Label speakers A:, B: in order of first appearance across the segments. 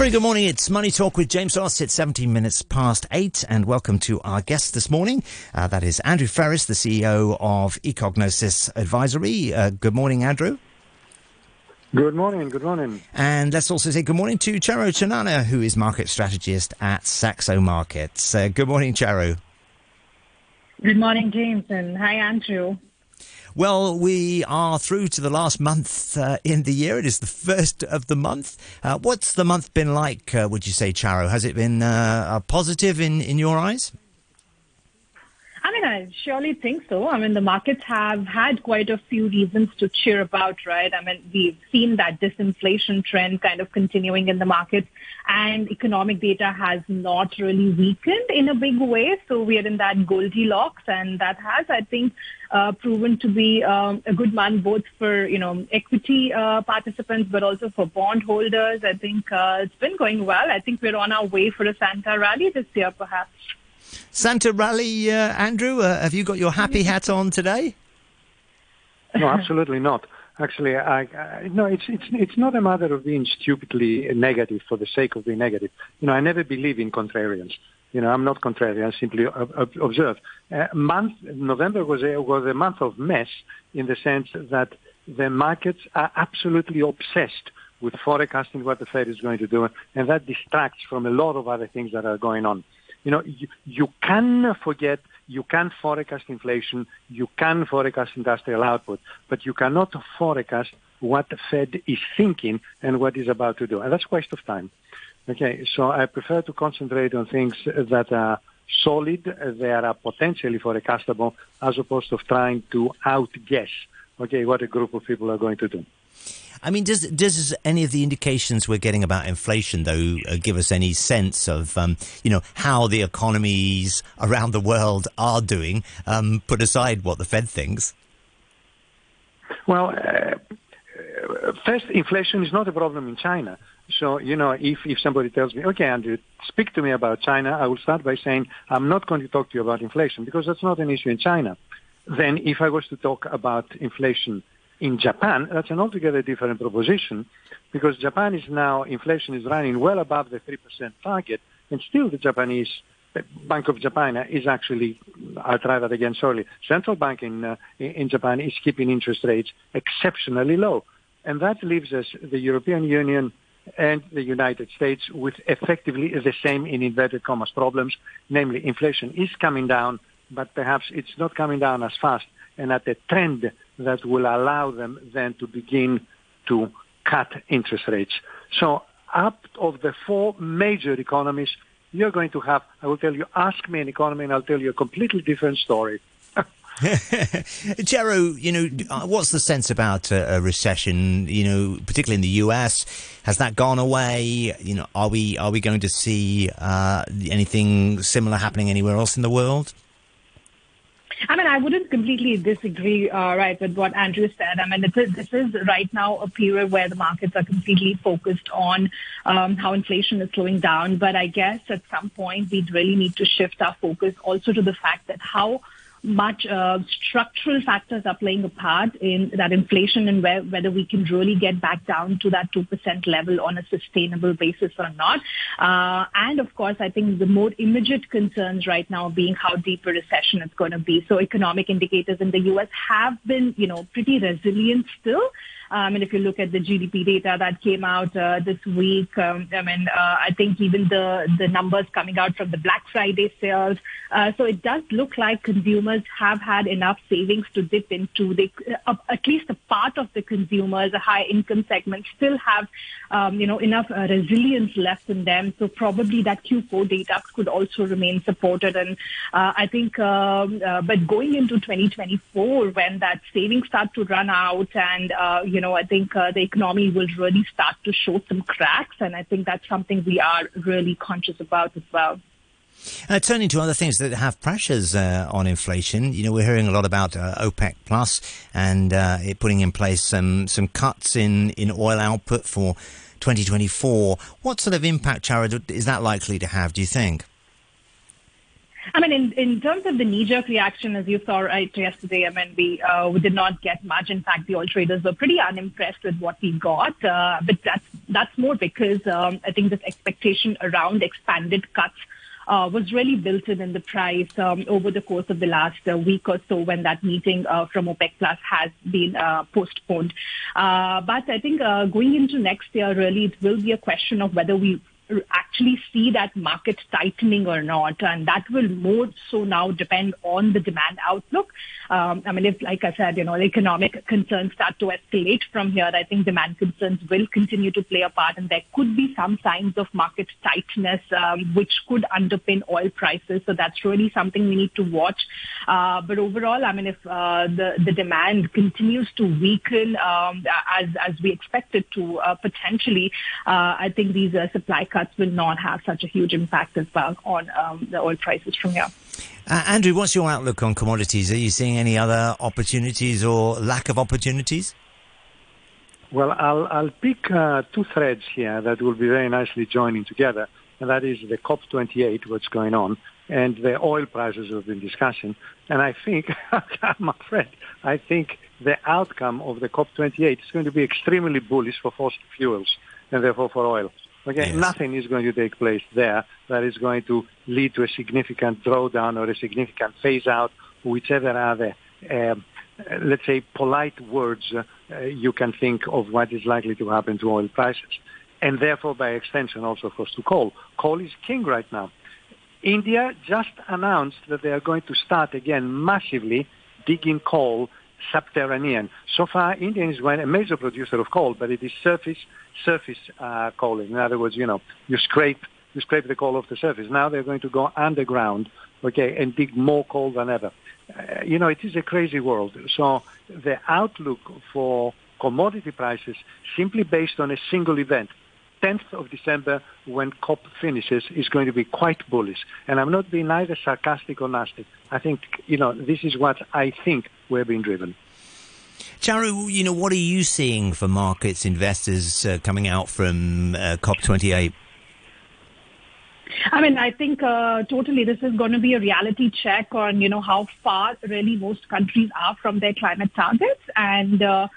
A: very good morning. It's Money Talk with James Ross. It's 17 minutes past eight, and welcome to our guest this morning. Uh, that is Andrew Freris, the CEO of Ecognosis Advisory. Uh, good morning, Andrew.
B: Good morning, good morning.
A: And let's also say good morning to Charu Chanana, who is market strategist at Saxo Markets. Uh, good morning, Charu.
C: Good morning, James, and hi, Andrew.
A: Well, we are through to the last month uh, in the year. It is the first of the month. Uh, what's the month been like, uh, would you say, Charu? Has it been uh, positive in, in your eyes?
C: I mean, I surely think so. I mean, the markets have had quite a few reasons to cheer about, right? I mean, we've seen that disinflation trend kind of continuing in the markets and economic data has not really weakened in a big way. So we are in that Goldilocks and that has, I think, uh, proven to be um, a good month both for, you know, equity uh, participants, but also for bond holders. I think uh, it's been going well. I think we're on our way for a Santa rally this year, perhaps.
A: Santa Rally, uh, Andrew, uh, have you got your happy hat on today?
B: No, absolutely not. Actually, I, I, no, it's it's it's not a matter of being stupidly negative for the sake of being negative. You know, I never believe in contrarians. You know, I'm not contrarian. I simply observe. Uh, month November was a was a month of mess in the sense that the markets are absolutely obsessed with forecasting what the Fed is going to do, and that distracts from a lot of other things that are going on. You know, you, you can forget, you can forecast inflation, you can forecast industrial output, but you cannot forecast what the Fed is thinking and what is about to do. And that's waste of time. Okay, so I prefer to concentrate on things that are solid, that are potentially forecastable, as opposed to trying to outguess, okay, what a group of people are going to do.
A: I mean, does does any of the indications we're getting about inflation, though, uh, give us any sense of um, you know how the economies around the world are doing? Um, put aside what the Fed thinks.
B: Well, uh, first, inflation is not a problem in China. So, you know, if, if somebody tells me, okay, Andrew, speak to me about China, I will start by saying, I'm not going to talk to you about inflation because that's not an issue in China. Then if I was to talk about inflation in Japan, that's an altogether different proposition because Japan is now, inflation is running well above the 3% target and still the Japanese Bank of Japan is actually, I'll try that again shortly, central bank in, uh, in Japan is keeping interest rates exceptionally low. And that leaves us, the European Union and the United States, with effectively the same, in inverted commas, problems, namely inflation is coming down, but perhaps it's not coming down as fast and at a trend that will allow them then to begin to cut interest rates. So out of the four major economies, you're going to have, I will tell you, ask me an economy and I'll tell you a completely different story.
A: Charu, you know, uh, what's the sense about a, a, recession? You know, particularly in the U.S., has that gone away? You know, are we are we going to see uh, anything similar happening anywhere else in the world?
C: I mean, I wouldn't completely disagree, uh, right, with what Andrew said. I mean, is, this is right now a period where the markets are completely focused on um, how inflation is slowing down. But I guess at some point we'd really need to shift our focus also to the fact that how much uh, structural factors are playing a part in that inflation and where, whether we can really get back down to that 2% level on a sustainable basis or not. Uh, and of course, I think the more immediate concerns right now being how deep a recession it's going to be. So economic indicators in the U.S. have been, you know, pretty resilient still. Um, and if you look at the GDP data that came out uh, this week, um, I mean, uh, I think even the the numbers coming out from the Black Friday sales. Uh, so it does look like consumers have had enough savings to dip into. They, uh, at least a part of the consumers, a high income segment, still have, um, you know, enough uh, resilience left in them. So probably that Q4 data could also remain supported. And uh, I think, um, but going into 2024, when that savings start to run out and you you know, I think uh, the economy will really start to show some cracks, and I think that's something we are really conscious about as well.
A: Uh, turning to other things that have pressures uh, on inflation, you know, we're hearing a lot about uh, OPEC Plus and uh, it putting in place some some cuts in in oil output for 2024. What sort of impact, Charu, is that likely to have? Do you think?
C: I mean, in, in terms of the knee-jerk reaction, as you saw right yesterday, I mean, we, uh, we did not get much. In fact, the oil traders were pretty unimpressed with what we got. Uh, but that's that's more because um, I think this expectation around expanded cuts uh, was really built in in the price um, over the course of the last uh, week or so when that meeting uh, from OPEC Plus has been uh, postponed. Uh, but I think uh, going into next year, really, it will be a question of whether we actually see that market tightening or not. And that will more so now depend on the demand outlook. Um, I mean, if, like I said, you know, economic concerns start to escalate from here, I think demand concerns will continue to play a part and there could be some signs of market tightness, um, which could underpin oil prices. So that's really something we need to watch. Uh, but overall, I mean, if uh, the, the demand continues to weaken um, as, as we expect it to uh, potentially, uh, I think these uh, supply cuts cuts will not have such a huge impact as well on um, the oil prices from here.
A: Uh, Andrew, what's your outlook on commodities? Are you seeing any other opportunities or lack of opportunities?
B: Well, I'll, I'll pick uh, two threads here that will be very nicely joining together, and that is the COP28, what's going on, and the oil prices we've been discussing. And I think, I'm afraid, I think the outcome of the COP28 is going to be extremely bullish for fossil fuels and therefore for oil. Okay, yes. nothing is going to take place there that is going to lead to a significant drawdown or a significant phase out, whichever other, um, let's say, polite words uh, you can think of what is likely to happen to oil prices. And therefore, by extension, also, of course, to coal. Coal is king right now. India just announced that they are going to start again massively digging coal subterranean. So far, India is a major producer of coal, but it is surface surface uh, coaling. In other words, you know, you scrape you scrape the coal off the surface. Now they're going to go underground, okay, and dig more coal than ever. Uh, you know, it is a crazy world. So the outlook for commodity prices, simply based on a single event, 10th of December when COP finishes is going to be quite bullish. And I'm not being either sarcastic or nasty. I think, you know, this is what I think we're being driven.
A: Charu, you know, what are you seeing for markets, investors uh, coming out from uh, COP28?
C: I mean, I think uh, totally this is going to be a reality check on, you know, how far really most countries are from their climate targets. And uh,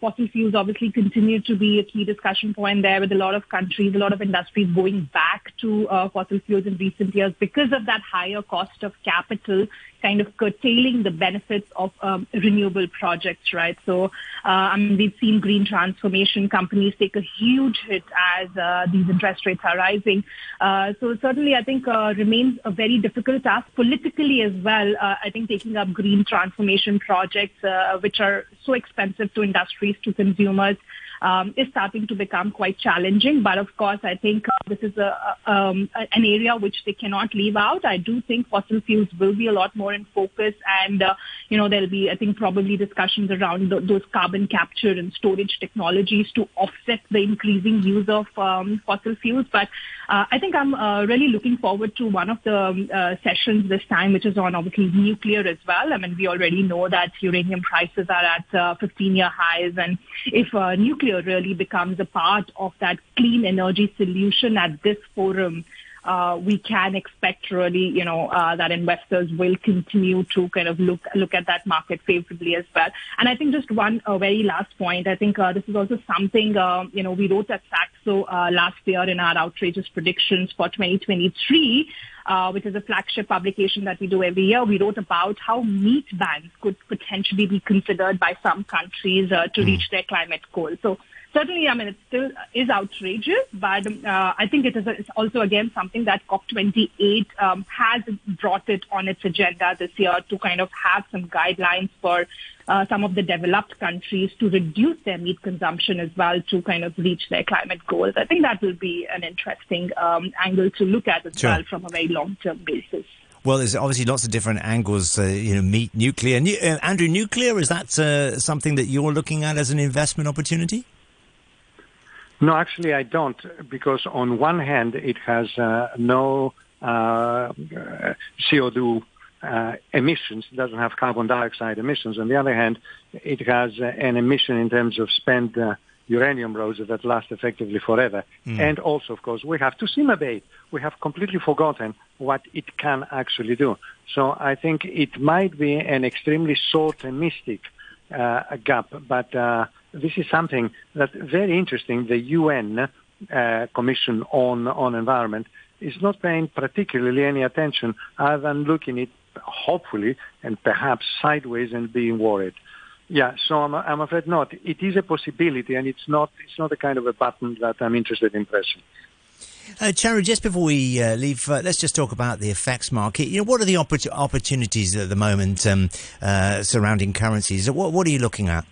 C: fossil fuels obviously continue to be a key discussion point there with a lot of countries, a lot of industries going back to uh, fossil fuels in recent years because of that higher cost of capital kind of curtailing the benefits of um, renewable projects, right? So uh, I mean, we've seen green transformation companies take a huge hit as uh, these interest rates are rising. Uh, so certainly, I think uh, remains a very difficult task politically as well. Uh, I think taking up green transformation projects, uh, which are so expensive to industries, to consumers, um, is starting to become quite challenging. But of course, I think uh, this is a, um, an area which they cannot leave out. I do think fossil fuels will be a lot more in focus, and uh, you know there'll be, I think, probably discussions around th- those carbon capture and storage technologies to offset the increasing use of um, fossil fuels. But uh, I think I'm uh, really looking forward to one of the um, uh, sessions this time, which is on obviously nuclear as well. I mean, we already know that uranium prices are at 15-year highs, and if nuclear really becomes a part of that clean energy solution at this forum, uh, we can expect really, you know, uh, that investors will continue to kind of look look at that market favorably as well. And I think just one uh, very last point. I think uh, this is also something, uh, you know, we wrote at Saxo uh, last year in our outrageous predictions for 2023. Uh, which is a flagship publication that we do every year. We wrote about how meat bans could potentially be considered by some countries uh, to mm. reach their climate goals. So certainly, I mean, it still is outrageous, but uh, I think it is it's also, again, something that COP28 um, has brought it on its agenda this year to kind of have some guidelines for uh, some of the developed countries to reduce their meat consumption as well to kind of reach their climate goals. I think that will be an interesting um, angle to look at as sure. well from a very long-term basis.
A: Well, there's obviously lots of different angles. Uh, you know, meat, nuclear. uh, Andrew, nuclear is that uh, something that you're looking at as an investment opportunity?
B: No, actually, I don't, because on one hand, it has uh, no uh, CO2 uh, emissions, it doesn't have carbon dioxide emissions. On the other hand, it has uh, an emission in terms of spent uh, uranium rods that last effectively forever. Mm. And also, of course, we have to CIMABAIT. We have completely forgotten what it can actually do. So I think it might be an extremely short and mystic uh, gap, but uh, this is something that's very interesting. The UN uh, Commission on on Environment is not paying particularly any attention other than looking at hopefully and perhaps sideways and being worried. Yeah, so I'm, I'm afraid not. It is a possibility, and it's not it's not the kind of a button that I'm interested in pressing.
A: Uh, just before we uh, leave, uh, let's just talk about the FX market. You know, what are the oppor- opportunities at the moment um, uh, surrounding currencies? What, what are you looking at?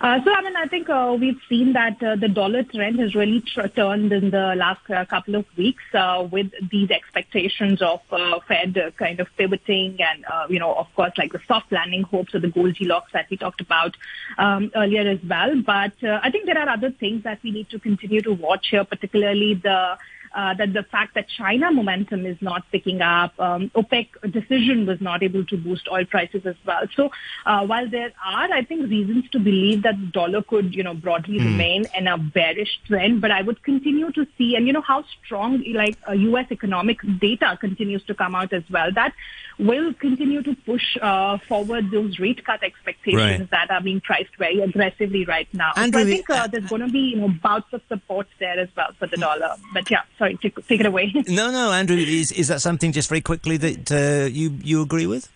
C: Uh, so, I mean, I think uh, we've seen that uh, the dollar trend has really tr- turned in the last uh, couple of weeks uh, with these expectations of uh, Fed kind of pivoting and, you know, of course, like the soft landing hopes of the Goldilocks that we talked about um, earlier as well. But I think there are other things that we need to continue to watch here, particularly the that the fact that China momentum is not picking up, um, OPEC decision was not able to boost oil prices as well. So uh, while there are, I think, reasons to believe that the dollar could, you know, broadly mm. remain in a bearish trend, but I would continue to see, and you know, how strong like uh, U.S. economic data continues to come out as well. That will continue to push uh, forward those rate cut expectations right. that are being priced very aggressively right now. Andrew, so I think uh, there's going to be you know bouts of support there as well for the dollar. But yeah, sorry, take, take it away.
A: no, no, Andrew, is is that something just very quickly that uh, you you agree with?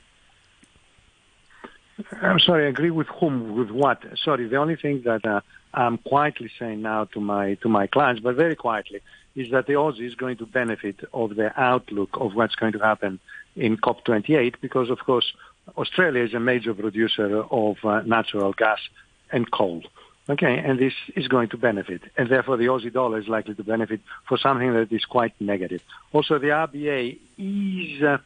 B: I'm sorry, I agree with whom? With what? Sorry, the only thing that uh, I'm quietly saying now to my to my clients, but very quietly, is that the Aussie is going to benefit of the outlook of what's going to happen in COP28 because, of course, Australia is a major producer of uh, natural gas and coal. Okay, and this is going to benefit, and therefore the Aussie dollar is likely to benefit for something that is quite negative. Also, the RBA is uh,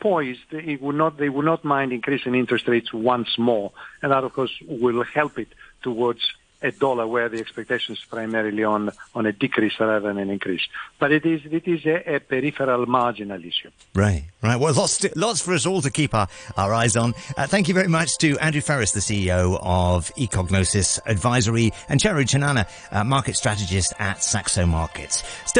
B: poised; it would not, they would not mind increasing interest rates once more, and that, of course, will help it towards a dollar where the expectation is primarily on on a decrease rather than an increase. But it is it is a, a peripheral marginal issue.
A: Right, right. Well, lots to, lots for us all to keep our, our eyes on. Uh, thank you very much to Andrew Freris, the CEO of Ecognosis Advisory, and Charu Chanana, uh, market strategist at Saxo Markets. Still